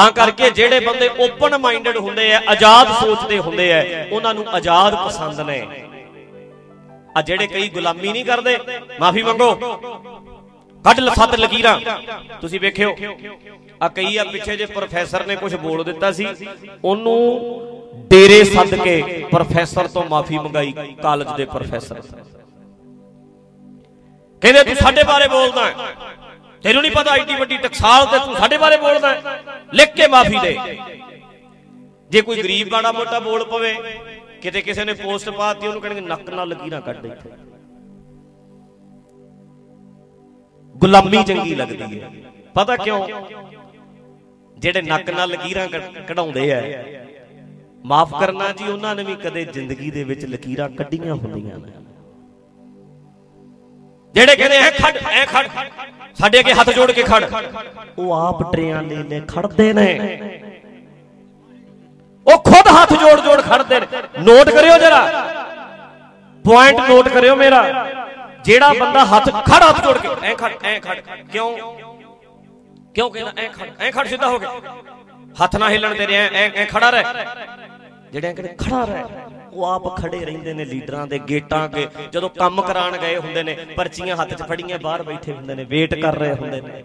ਤਾਂ ਕਰਕੇ ਜਿਹੜੇ ਬੰਦੇ ਓਪਨ ਮਾਈਂਡਡ ਹੁੰਦੇ ਆ, ਆਜ਼ਾਦ ਸੋਚਦੇ ਹੁੰਦੇ ਆ, ਉਹਨਾਂ ਨੂੰ ਆਜ਼ਾਦ ਪਸੰਦ ਨੇ। ਆ ਜਿਹੜੇ ਕਈ ਗੁਲਾਮੀ ਨਹੀਂ ਕਰਦੇ, ਮਾਫੀ ਮੰਗੋ। ਕੱਢ ਲਫਤ ਲਕੀਰਾਂ। ਤੁਸੀਂ ਵੇਖਿਓ, ਆ ਕਈ ਆ ਪਿੱਛੇ ਜੇ ਪ੍ਰੋਫੈਸਰ ਨੇ ਕੁਝ ਬੋਲ ਦਿੱਤਾ ਸੀ, ਉਹਨੂੰ ਡੇਰੇ ਸੱਦ ਕੇ ਪ੍ਰੋਫੈਸਰ ਤੋਂ ਮਾਫੀ ਮੰਗਾਈ ਕਾਲਜ ਦੇ ਪ੍ਰੋਫੈਸਰ ਕਹਿੰਦੇ, ਤੂੰ ਸਾਡੇ ਬਾਰੇ ਬੋਲਦਾ ਹੈ। ਤੈਨੂੰ ਨਹੀਂ ਪਤਾ ਐਡੀ ਵੱਡੀ ਟਕਸਾਲ ਤੇ ਤੂੰ ਸਾਡੇ ਬਾਰੇ ਬੋਲਦਾ ਹੈ। ਲਿਖ ਕੇ ਮਾਫੀ ਦੇ। ਜੇ ਕੋਈ ਗਰੀਬ ਬਾੜਾ ਮੋਟਾ ਬੋਲ ਪਵੇ, ਕਿਤੇ ਕਿਸੇ ਨੇ ਪੋਸਟ ਪਾਤੀ, ਉਹਨੂੰ ਕਹਿਣਗੇ ਨੱਕ ਨਾਲ ਲਕੀਰਾਂ ਕੱਢ ਦੇ ਇੱਥੇ। ਗੁਲਾਮੀ ਚੰਗੀ ਲੱਗਦੀ ਹੈ। ਪਤਾ ਕਿਉਂ? ਜਿਹੜੇ ਨੱਕ ਨਾਲ ਲਕੀਰਾਂ ਕਢਾਉਂਦੇ ਆ, ਮਾਫ ਕਰਨਾ ਜੀ, ਉਹਨਾਂ ਨੇ ਵੀ ਕਦੇ ਜ਼ਿੰਦਗੀ ਦੇ ਵਿੱਚ ਲਕੀਰਾਂ ਕੱਢੀਆਂ ਹੁੰਦੀਆਂ ਨੇ। ਜਿਹੜੇ ਕਹਿੰਦੇ ਐ ਖੜ ਐ ਖੜ। ਸਾਡੇ ਅੱਗੇ ਹੱਥ ਜੋੜ ਕੇ ਖੜ। ਉਹ ਆਪ ਟਰਿਆਂ ਲੈ ਲੈ ਖੜਦੇ ਨੇ। ਉਹ ਖੁਦ ਹੱਥ ਜੋੜ ਜੋੜ ਖੜਦੇ ਨੇ। ਨੋਟ ਕਰਿਓ ਜਰਾ। ਪੁਆਇੰਟ ਨੋਟ ਕਰਿਓ ਮੇਰਾ। ਜਿਹੜਾ ਬੰਦਾ ਹੱਥ ਖੜ ਹੱਥ ਜੋੜ ਕੇ ਐ ਖੜ ਐ ਖੜ। ਕਿਉਂ? ਕਿਉਂ ਕਹਿੰਦਾ ਐ ਖੜ ਐ ਖੜ ਸਿੱਧਾ ਹੋ ਗਿਆ। ਹੱਥ ਨਾ ਹਿੱਲਣ ਦੇ ਰਿਹਾ ਐ ਐ ਖੜਾ ਰਹਿ। ਜਿਹੜੇ ਕਹਿੰਦੇ ਖੜਾ ਰਹਿ। ਉਹ ਆਪ ਖੜੇ ਰਹਿੰਦੇ ਨੇ ਲੀਡਰਾਂ ਦੇ ਗੇਟਾਂ ਅੱਗੇ। ਜਦੋਂ ਕੰਮ ਕਰਾਣ ਗਏ ਹੁੰਦੇ ਨੇ, ਪਰਚੀਆਂ ਹੱਥ 'ਚ ਫੜੀਆਂ, ਬਾਹਰ ਬੈਠੇ ਹੁੰਦੇ ਨੇ, ਵੇਟ ਕਰ ਰਹੇ ਹੁੰਦੇ ਨੇ।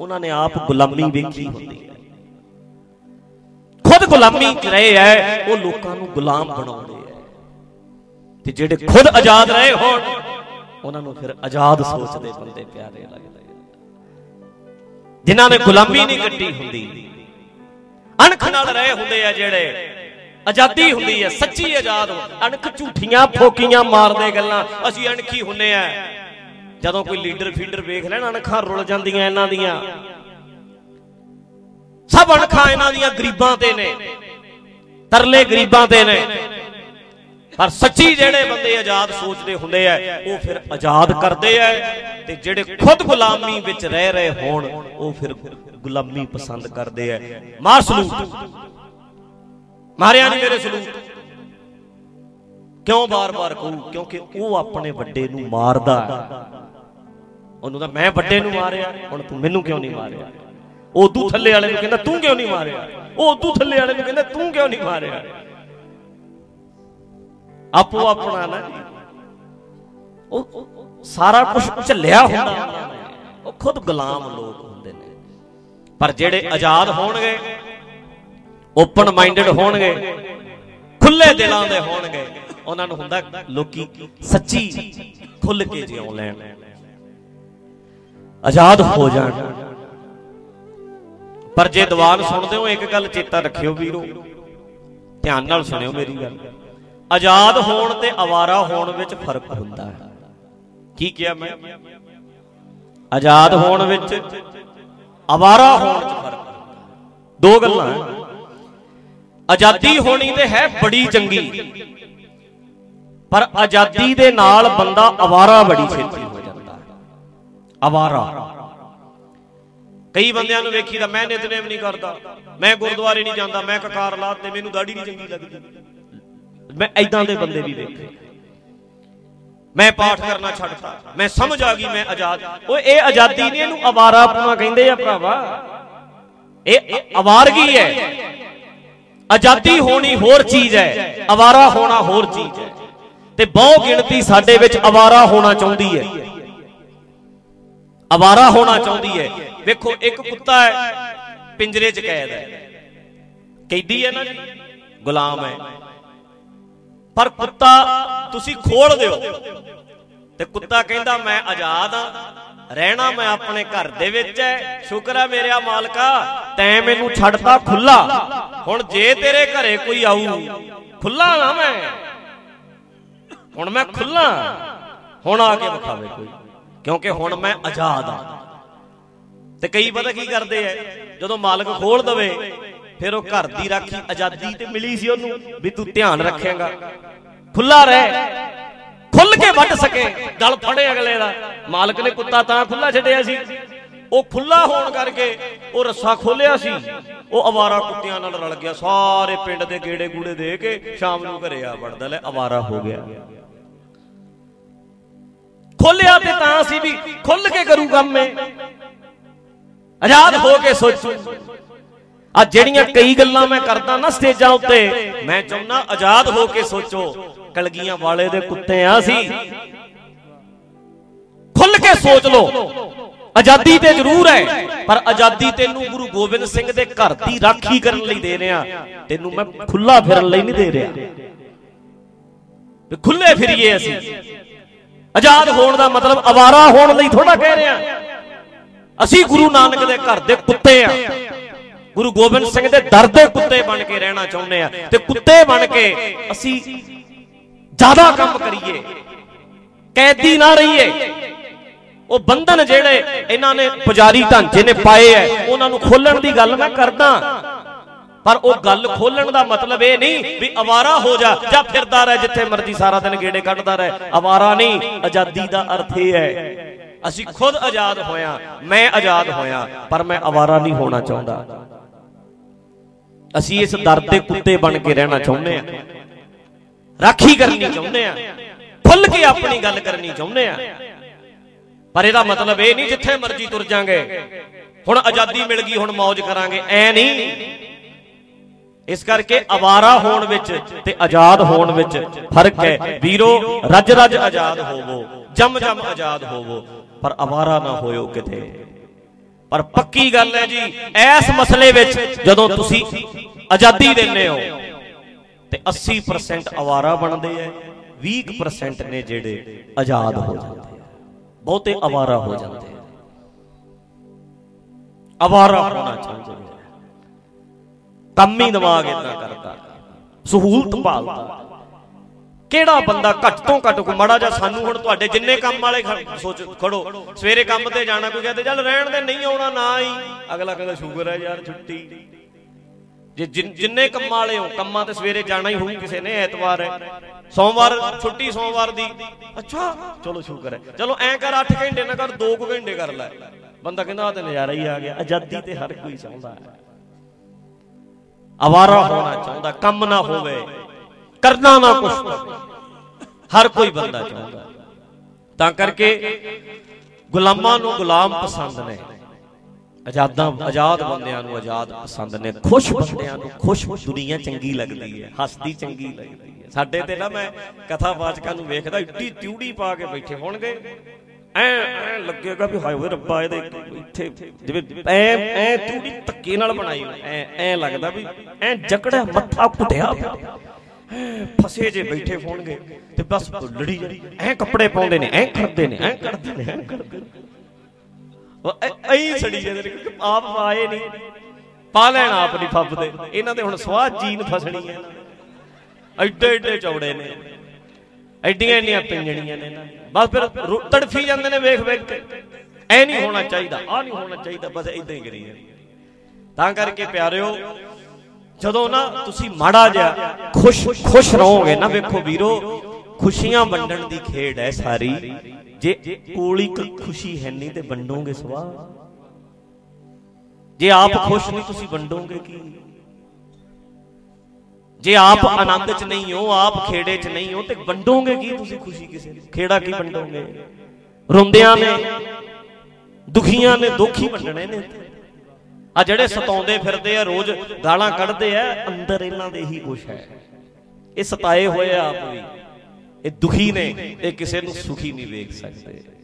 ਉਹਨਾਂ ਨੇ ਆਪ ਗੁਲਾਮੀ ਵੇਖੀ ਹੁੰਦੀ ਹੈ। ਖੁਦ ਗੁਲਾਮੀ ਚ ਰਹੇ ਐ, ਉਹ ਲੋਕਾਂ ਨੂੰ ਗੁਲਾਮ ਬਣਾਉਂਦੇ ਐ। ਤੇ ਜਿਹੜੇ ਖੁਦ ਆਜ਼ਾਦ ਰਹੇ ਹੋਣ, ਉਹਨਾਂ ਨੂੰ ਫਿਰ ਆਜ਼ਾਦ ਸੋਚਦੇ ਬੰਦੇ ਪਿਆਰੇ ਲੱਗਦੇ ਜਿਨ੍ਹਾਂ ਨੇ ਗੁਲਾਮੀ ਨਹੀਂ ਕੱਟੀ ਹੁੰਦੀ, ਅਣਖ ਨਾਲ ਰਹੇ ਹੁੰਦੇ ਆ ਜਿਹੜੇ ਆਜ਼ਾਦੀ ਹੁੰਦੀ ਹੈ, ਸੱਚੀ ਆਜ਼ਾਦ ਅਣਖ ਝੂਠੀਆਂ ਫੋਕੀਆਂ ਮਾਰਦੇ ਗੱਲਾਂ, ਅਸੀਂ ਅਣਖੀ ਹੁੰਨੇ ਆ। ਜਦੋਂ ਕੋਈ ਲੀਡਰ ਫੀਡਰ ਵੇਖ ਲੈਣ, ਅਣਖਾਂ ਰੁੱਲ ਜਾਂਦੀਆਂ ਇਹਨਾਂ ਦੀਆਂ। ਸਭ ਅਣਖਾਂ ਇਹਨਾਂ ਦੀਆਂ ਗਰੀਬਾਂ ਤੇ ਨੇ, ਤਰਲੇ ਗਰੀਬਾਂ ਤੇ ਨੇ। ਪਰ ਸੱਚੀ ਜਿਹੜੇ ਬੰਦੇ ਆਜ਼ਾਦ ਸੋਚਦੇ ਹੁੰਦੇ ਆ, ਉਹ ਫਿਰ ਆਜ਼ਾਦ ਕਰਦੇ ਆ ਤੇ ਜਿਹੜੇ ਖੁਦ ਗੁਲਾਮੀ ਵਿੱਚ ਰਹਿ ਰਹੇ ਹੋਣ, ਉਹ ਫਿਰ ਗੁਲਾਮੀ ਪਸੰਦ ਕਰਦੇ ਆ। ਮਾਰ ਸਲੂਟ ਮਾਰਿਆ ਨਹੀਂ ਮੇਰੇ ਸਲੂਟ ਕਿਉਂ ਬਾਰ-ਬਾਰ ਕਹੂੰ? ਕਿਉਂਕਿ ਉਹ ਆਪਣੇ ਵੱਡੇ ਨੂੰ ਮਾਰਦਾ ਉਹਨੂੰ ਤਾਂ ਮੈਂ ਵੱਡੇ ਨੂੰ ਮਾਰਿਆ, ਹੁਣ ਤੂੰ ਮੈਨੂੰ ਕਿਉਂ ਨਹੀਂ ਮਾਰਿਆ? ਉਹ ਤੂੰ ਥੱਲੇ ਵਾਲੇ ਨੂੰ ਕਹਿੰਦਾ, ਤੂੰ ਕਿਉਂ ਨਹੀਂ ਮਾਰਿਆ? ਉਹ ਤੂੰ ਥੱਲੇ ਵਾਲੇ ਨੂੰ ਕਹਿੰਦਾ, ਤੂੰ ਕਿਉਂ ਨਹੀਂ ਮਾਰਿਆ? ਆਪੋ ਆਪਣਾ ਨਾ ਉਹ ਸਾਰਾ ਕੁਝ ਝੱਲਿਆ ਹੁੰਦਾ। ਉਹ ਖੁਦ ਗੁਲਾਮ ਲੋਕ ਹੁੰਦੇ ਨੇ। ਪਰ ਜਿਹੜੇ ਆਜ਼ਾਦ ਹੋਣਗੇ ਓਪਨ ਮਾਈਂਡਡ ਹੋਣਗੇ। ਖੁੱਲੇ ਦਿਲਾਂ ਦੇ ਹੋਣਗੇ। ਉਹਨਾਂ ਨੂੰ ਹੁੰਦਾ ਲੋਕੀ ਸੱਚੀ ਖੁੱਲ ਕੇ ਜਿਉ ਲੈਣ। ਆਜ਼ਾਦ ਹੋ ਜਾਣ। ਪਰ ਜੇ ਦੀਵਾਨ ਸੁਣਦੇ ਹੋ, ਇੱਕ ਗੱਲ ਚੇਤਾ ਰੱਖਿਓ ਵੀਰੋ। ਧਿਆਨ ਨਾਲ ਸੁਣਿਓ ਮੇਰੀ ਗੱਲ। ਆਜ਼ਾਦ ਹੋਣ ਤੇ ਆਵਾਰਾ ਹੋਣ ਵਿੱਚ ਫ਼ਰਕ ਹੁੰਦਾ ਹੈ। ਕੀ ਕਿਹਾ ਮੈਂ? ਆਜ਼ਾਦ ਹੋਣ ਵਿੱਚ ਆਵਾਰਾ ਹੋਣ ਵਿੱਚ ਫ਼ਰਕ ਦੋ ਗੱਲਾਂ ਆਜ਼ਾਦੀ ਹੋਣੀ ਤੇ ਹੈ ਬੜੀ ਚੰਗੀ। ਪਰ ਆਜ਼ਾਦੀ ਦੇ ਨਾਲ ਬੰਦਾ ਆਵਾਰਾ ਬੜੀ ਛੇਤੀ ਹੋ ਜਾਂਦਾ ਹੈ। ਆਵਾਰਾ। ਕਈ ਬੰਦਿਆਂ ਨੂੰ ਵੇਖੀਦਾ ਮੈਂ ਨਿਤਨੇਮ ਨਹੀਂ ਕਰਦਾ ਮੈਂ ਗੁਰਦੁਆਰੇ ਨਹੀਂ ਜਾਂਦਾ ਮੈਂ ਕਕਾਰ ਲਾਤ ਤੇ ਮੈਨੂੰ ਦਾੜੀ ਨਹੀਂ ਚੰਗੀ ਲੱਗਦੀ। ਮੈਂ ਐਦਾਂ ਦੇ ਬੰਦੇ ਵੀ ਵੇਖੇ। ਮੈਂ ਪਾਠ ਕਰਨਾ ਛੱਡਤਾ ਮੈਂ ਸਮਝ ਆ ਗਈ ਮੈਂ ਆਜ਼ਾਦ। ਓਏ ਇਹ ਆਜ਼ਾਦੀ ਨਹੀਂ ਇਹਨੂੰ ਆਵਾਰਾਪਣਾ ਕਹਿੰਦੇ ਆ ਭਰਾਵਾ। ਇਹ ਆਵਾਰਗੀ ਹੈ। ਆਜ਼ਾਦੀ ਹੋਣੀ ਹੋਰ ਚੀਜ਼ ਹੈ। ਆਵਾਰਾ ਹੋਣਾ ਹੋਰ ਚੀਜ਼ ਹੈ। ਤੇ ਬਹੁ ਗਿਣਤੀ ਸਾਡੇ ਵਿੱਚ ਆਵਾਰਾ ਹੋਣਾ ਚਾਹੁੰਦੀ ਹੈ। ਆਵਾਰਾ ਹੋਣਾ ਚਾਹੁੰਦੀ ਹੈ। ਵੇਖੋ ਇੱਕ ਕੁੱਤਾ ਹੈ ਪਿੰਜਰੇ 'ਚ ਕੈਦ ਹੈ। ਕੈਦੀ ਹੈ ਨਾ ਜੀ? ਗੁਲਾਮ ਹੈ। ਪਰ ਕੁੱਤਾ ਤੁਸੀਂ ਖੋਲ ਦਿਓ। ਤੇ ਕੁੱਤਾ ਕਹਿੰਦਾ ਮੈਂ ਆਜ਼ਾਦ ਆ ਰਹਿਣਾ ਮੈਂ ਆਪਣੇ ਘਰ ਦੇ ਵਿੱਚ ਹੈ। ਸ਼ੁਕਰ ਹੈ ਮੇਰਿਆ ਮਾਲਕਾ। ਤੈਂ ਮੈਨੂੰ ਛੱਡਤਾ ਖੁੱਲਾ। ਹੁਣ ਜੇ ਤੇਰੇ ਘਰੇ ਕੋਈ ਆਊ, ਖੁੱਲਾ ਨਾ ਮੈਂ। ਹੁਣ ਮੈਂ ਖੁੱਲਾ। ਹੁਣ ਆ ਕੇ ਵਿਖਾਵੇ ਕੋਈ। ਕਿਉਂਕਿ ਹੁਣ ਮੈਂ ਆਜ਼ਾਦ ਆ। ਤੇ ਕਈ ਪਤਾ ਕੀ ਕਰਦੇ ਐ ਜਦੋਂ ਮਾਲਕ ਖੋਲ ਦਵੇ, ਫਿਰ ਉਹ ਘਰ ਦੀ ਰਾਖੀ ਆਜ਼ਾਦੀ ਤੇ ਮਿਲੀ ਸੀ ਉਹਨੂੰ, ਵੀ ਤੂੰ ਧਿਆਨ ਰੱਖੇਗਾ। ਖੁੱਲਾ ਰਹਿ। ਖੁੱਲ ਕੇ ਵੱਢ ਸਕੇ। ਗਲ ਫੜੇ ਅਗਲੇ ਦਾ। ਮਾਲਕ ਨੇ ਕੁੱਤਾ ਤਾਂ ਖੁੱਲਾ ਛੱਡਿਆ ਸੀ। ਉਹ ਖੁੱਲਾ ਹੋਣ ਕਰਕੇ ਉਹ ਰੱਸਾ ਖੋਲਿਆ ਸੀ। ਉਹ ਅਵਾਰਾ ਕੁੱਤਿਆਂ ਨਾਲ ਰਲ ਗਿਆ। ਸਾਰੇ ਪਿੰਡ ਦੇ ਗੇੜੇ ਗੂੜੇ ਦੇ ਕੇ ਸ਼ਾਮ ਨੂੰ ਘਰੇ ਆ ਵੜਦਾ ਲੈ, ਅਵਾਰਾ ਹੋ ਗਿਆ। ਖੋਲਿਆ ਤੇ ਤਾਂ ਸੀ ਵੀ ਖੁੱਲ ਕੇ ਕਰੂ ਕੰਮ ਏ ਆਜ਼ਾਦ ਹੋ ਕੇ ਸੋਚੂ। ਆ ਜਿਹੜੀਆਂ ਕਈ ਗੱਲਾਂ ਮੈਂ ਕਰਦਾ ਨਾ ਸਟੇਜਾਂ ਉੱਤੇ, ਮੈਂ ਚਾਹੁੰਦਾ ਆਜ਼ਾਦ ਹੋ ਕੇ ਸੋਚੋ, ਕਲਗੀਆਂ ਵਾਲੇ ਦੇ ਕੁੱਤੇ ਆ ਸੀ। ਖੁੱਲ ਕੇ ਸੋਚ ਲਓ। ਆਜ਼ਾਦੀ ਤੇ ਜ਼ਰੂਰ ਹੈ, ਪਰ ਆਜ਼ਾਦੀ ਤੈਨੂੰ ਗੁਰੂ ਗੋਬਿੰਦ ਸਿੰਘ ਦੇ ਘਰ ਦੀ ਰਾਖੀ ਕਰਨ ਲਈ ਦੇ ਰਿਹਾ। ਤੈਨੂੰ ਮੈਂ ਖੁੱਲਾ ਫਿਰਨ ਲਈ ਨਹੀਂ ਦੇ ਰਿਹਾ। ਵੀ ਖੁੱਲੇ ਫਿਰੀਏ ਅਸੀਂ। ਆਜ਼ਾਦ ਹੋਣ ਦਾ ਮਤਲਬ ਆਵਾਰਾ ਹੋਣ ਲਈ ਥੋੜਾ ਕਹਿ ਰਿਹਾ। ਅਸੀਂ ਗੁਰੂ ਨਾਨਕ ਦੇ ਘਰ ਦੇ ਕੁੱਤੇ ਆ। ਗੁਰੂ ਗੋਬਿੰਦ ਸਿੰਘ ਦੇ ਦਰ ਦੇ ਕੁੱਤੇ ਬਣ ਕੇ ਰਹਿਣਾ ਚਾਹੁੰਦੇ ਆ। ਤੇ ਕੁੱਤੇ ਬਣ ਕੇ ਅਸੀਂ ਜ਼ਿਆਦਾ ਕੰਮ ਕਰੀਏ। ਕੈਦੀ ਨਾ ਰਹੀਏ। ਉਹ ਬੰਧਨ ਜਿਹੜੇ ਇਹਨਾਂ ਨੇ ਪੁਜਾਰੀ ਢਾਂਚੇ ਨੇ ਪਾਏ ਐ, ਉਹਨਾਂ ਨੂੰ ਖੋਲਣ ਦੀ ਗੱਲ ਮੈਂ ਕਰਦਾ। ਪਰ ਉਹ ਗੱਲ ਖੋਲਣ ਦਾ ਮਤਲਬ ਇਹ ਨਹੀਂ ਵੀ ਆਵਾਰਾ ਹੋ ਜਾ ਜਾਂ ਫਿਰਦਾ ਰਹਿ ਜਿੱਥੇ ਮਰਜ਼ੀ ਸਾਰਾ ਦਿਨ ਗੇੜੇ ਕੱਢਦਾ ਰਹਿ। ਆਵਾਰਾ ਨਹੀਂ, ਆਜ਼ਾਦੀ ਦਾ ਅਰਥ ਇਹ ਹੈ ਅਸੀਂ ਖੁਦ ਆਜ਼ਾਦ ਹੋਇਆ, ਮੈਂ ਆਜ਼ਾਦ ਹੋਇਆ, ਪਰ ਮੈਂ ਆਵਾਰਾ ਨਹੀਂ ਹੋਣਾ ਚਾਹੁੰਦਾ। ਅਸੀਂ ਇਸ ਦਰ ਦੇ ਕੁੱਤੇ ਬਣ ਕੇ ਰਹਿਣਾ ਚਾਹੁੰਦੇ ਆ ਰਾਖੀ ਕਰਨੀ ਚਾਹੁੰਦੇ ਆ ਖੁੱਲ ਕੇ ਆਪਣੀ ਗੱਲ ਕਰਨੀ ਚਾਹੁੰਦੇ ਆ ਪਰ ਇਹਦਾ ਮਤਲਬ ਇਹ ਨਹੀਂ ਜਿੱਥੇ ਮਰਜ਼ੀ ਤੁਰ ਜਾਾਂਗੇ। ਹੁਣ ਆਜ਼ਾਦੀ ਮਿਲ ਗਈ, ਹੁਣ ਮौज ਕਰਾਂਗੇ। ਐ ਨਹੀਂ। ਇਸ ਕਰਕੇ ਆਵਾਰਾ ਹੋਣ ਵਿੱਚ ਤੇ ਆਜ਼ਾਦ ਹੋਣ ਵਿੱਚ ਫ਼ਰਕ ਹੈ। ਵੀਰੋ ਰੱਜ ਰੱਜ ਆਜ਼ਾਦ ਹੋਵੋ ਜਮ ਜਮ ਆਜ਼ਾਦ ਹੋਵੋ, ਪਰ ਆਵਾਰਾ ਨਾ ਹੋਇਓ ਕਿਤੇ। ਪਰ ਪੱਕੀ ਗੱਲ ਹੈ ਜੀ ਇਸ ਮਸਲੇ ਵਿੱਚ ਜਦੋਂ ਤੁਸੀਂ ਆਜ਼ਾਦੀ ਦਿੰਦੇ ਹੋ, ਤੇ 80% ਆਵਾਰਾ ਬਣਦੇ ਐ 20% ਨੇ ਜਿਹੜੇ ਆਜ਼ਾਦ ਹੋ ਜਾਂਦੇ। ਆ ਬਹੁਤੇ ਆਵਾਰਾ ਹੋ ਜਾਂਦੇ ਆ। ਆਵਾਰਾ ਹੋਣਾ ਚਾਹੁੰਦੇ। ਕੰਮ ਹੀ ਦਿਮਾਗ ਇਦਾਂ ਕਰਦਾ। ਸਹੂਲਤ ਭਾਲਦਾ ਕਿਹੜਾ ਬੰਦਾ ਘੱਟ ਤੋਂ ਘੱਟ ਕੋ ਮੜਾ ਜਾ ਸਾਨੂੰ ਹੁਣ ਤੁਹਾਡੇ ਜਿੰਨੇ ਕੰਮ ਵਾਲੇ ਸੋਚ ਖੜੋ। ਸਵੇਰੇ ਕੰਮ ਤੇ ਜਾਣਾ ਕੋਈ ਕਹਿੰਦੇ ਚੱਲ ਰਹਿਣ ਦੇ ਨਹੀਂ ਆਉਣਾ ਨਾ ਹੀ ਅਗਲਾ ਕਹਿੰਦਾ ਸ਼ੂਗਰ ਹੈ ਯਾਰ ਛੁੱਟੀ। ਜੇ ਜਿੰਨੇ ਕੰਮਾਂ ਵਾਲੇ ਹੋ ਕੰਮਾਂ ਤੇ ਸਵੇਰੇ ਜਾਣਾ ਹੀ ਹੋਊ ਕਿਸੇ ਨੇ ਐਤਵਾਰ। ਹੈ ਸੋਮਵਾਰ, ਛੁੱਟੀ ਸੋਮਵਾਰ ਦੀ। ਅੱਛਾ, ਚਲੋ ਸ਼ੁਕਰ ਹੈ। ਚਲੋ ਐ ਕਰ 8 ਘੰਟੇ ਨਾ ਕਰ 2 ਘੰਟੇ ਕਰ ਲੈ। ਬੰਦਾ ਕਹਿੰਦਾ ਆ ਤੇ ਨਜ਼ਾਰਾ ਹੀ ਆ ਗਿਆ। ਆਜ਼ਾਦੀ ਤੇ ਹਰ ਕੋਈ ਚਾਹੁੰਦਾ ਹੈ। ਆਵਾਰਾ ਹੋਣਾ ਚਾਹੁੰਦਾ, ਕੰਮ ਨਾ ਹੋਵੇ, ਕਰਨਾ ਨਾ ਕੁਛ ਹਰ ਕੋਈ ਬੰਦਾ ਚਾਹੁੰਦਾ ਤਾਂ ਕਰਕੇ ਗੁਲਾਮਾਂ ਨੂੰ ਗੁਲਾਮ ਪਸੰਦ ਨੇ। ਆਜ਼ਾਦਾਂ ਆਜ਼ਾਦ ਬੰਦਿਆਂ ਨੂੰ ਆਜ਼ਾਦ ਪਸੰਦ ਨੇ। ਖੁਸ਼ ਬੰਦਿਆਂ ਨੂੰ ਖੁਸ਼ ਦੁਨੀਆ ਚੰਗੀ ਲੱਗਦੀ ਹੈ। ਹੱਸਦੀ ਚੰਗੀ ਲੱਗਦੀ ਹੈ। ਸਾਡੇ ਤੇ ਨਾ ਮੈਂ ਕਥਾ ਵਾਚਕਾਂ ਨੂੰ ਵੇਖਦਾ, ਇੱਡੀ ਤਿਉੜੀ ਪਾ ਕੇ ਬੈਠੇ ਹੋਣਗੇ। ਐ ਐ ਲੱਗੇਗਾ ਵੀ ਹਾਏ ਓਏ ਰੱਬਾ, ਇਹਦੇ ਇੱਥੇ ਜਿਵੇਂ ਐ ਐ ਤਿਉੜੀ ਧੱਕੇ ਨਾਲ ਬਣਾਈ ਐ ਐ ਲੱਗਦਾ ਵੀ ਐ ਜਕੜਿਆ, ਮੱਥਾ ਘੁੱਟਿਆ ਫਸੇ ਜੇ ਬੈਠੇ ਹੋਣਗੇ ਤੇ ਬਸ ਲੜੀ ਐ ਕੱਪੜੇ ਪਾਉਂਦੇ ਨੇ, ਐ ਕਰਦੇ ਨੇ, ਐ ਕਰਦੇ ਨੇ, ਐ ਕਰਦੇ ਨੇ। ਐਂ ਸੜੀ ਜਾਂਦੇ ਨੇ, ਕਿਉਂਕਿ ਆਪ ਪਾਏ ਨਹੀਂ। ਪਾ ਲੈਣ ਆਪ ਨਹੀਂ ਫੱਬਦੇ ਇਹਨਾਂ ਦੇ ਹੁਣ ਸਵਾਹ ਜੀਨ ਫਸਣੀ ਹੈ। ਐਡੇ ਐਡੇ ਚੌੜੇ ਨੇ। ਐਡੀਆਂ ਐਡੀਆਂ ਪਿੰਜਣੀਆਂ ਨੇ ਇਹਨਾਂ ਬਸ ਫਿਰ ਤੜਫੀ ਜਾਂਦੇ ਨੇ ਵੇਖ ਵੇਖ ਕੇ। ਐ ਨਹੀਂ ਹੋਣਾ ਚਾਹੀਦਾ ਆ ਨਹੀਂ ਹੋਣਾ ਚਾਹੀਦਾ, ਬਸ ਇਦਾਂ ਹੀ ਕਰੀ ਤਾਂ ਕਰਕੇ ਪਿਆਰਿਓ, ਜਦੋਂ ਨਾ ਤੁਸੀਂ ਮਾੜਾ ਜਿਹਾ ਖੁਸ਼ ਖੁਸ਼ ਰਹੋਗੇ ਨਾ, ਵੇਖੋ ਵੀਰੋ ਖੁਸ਼ੀਆਂ ਵੰਡਣ ਦੀ ਖੇਡ ਹੈ ਸਾਰੀ। ਜੇ ਕੋਲ ਇੱਕ ਖੁਸ਼ੀ ਹੈ ਨਹੀਂ ਤੇ ਵੰਡੋਗੇ ਸਵਾ। ਜੇ ਆਪ ਖੁਸ਼ ਨਹੀਂ, ਤੁਸੀਂ ਵੰਡੋਗੇ ਕੀ? ਜੇ ਆਪ ਆਨੰਦ 'ਚ ਨਹੀਂ ਹੋ, ਆਪ ਖੇੜੇ 'ਚ ਨਹੀਂ ਹੋ, ਤੇ ਵੰਡੋਗੇ ਕੀ ਤੁਸੀਂ ਖੁਸ਼ੀ ਕਿਸੇ ਨੂੰ? ਖੇੜਾ ਕੀ ਵੰਡੋਗੇ? ਰੋਂਦਿਆਂ ਨੇ, ਦੁਖੀਆਂ ਨੇ ਦੁੱਖ ਹੀ ਵੰਡਣੇ ਨੇ ਆ ਜਿਹੜੇ ਸਤਾਉਂਦੇ ਫਿਰਦੇ ਆ, ਰੋਜ਼ ਗਾਲਾਂ ਕੱਢਦੇ ਆ, ਅੰਦਰ ਇਹਨਾਂ ਦੇ ਹੀ ਕੁਛ ਹੈ। ਇਹ ਸਤਾਏ ਹੋਏ ਆਪ ਵੀ। ਇਹ ਦੁਖੀ ਨੇ ਇਹ ਕਿਸੇ ਨੂੰ ਸੁਖੀ ਨਹੀਂ ਵੇਖ ਸਕਦੇ।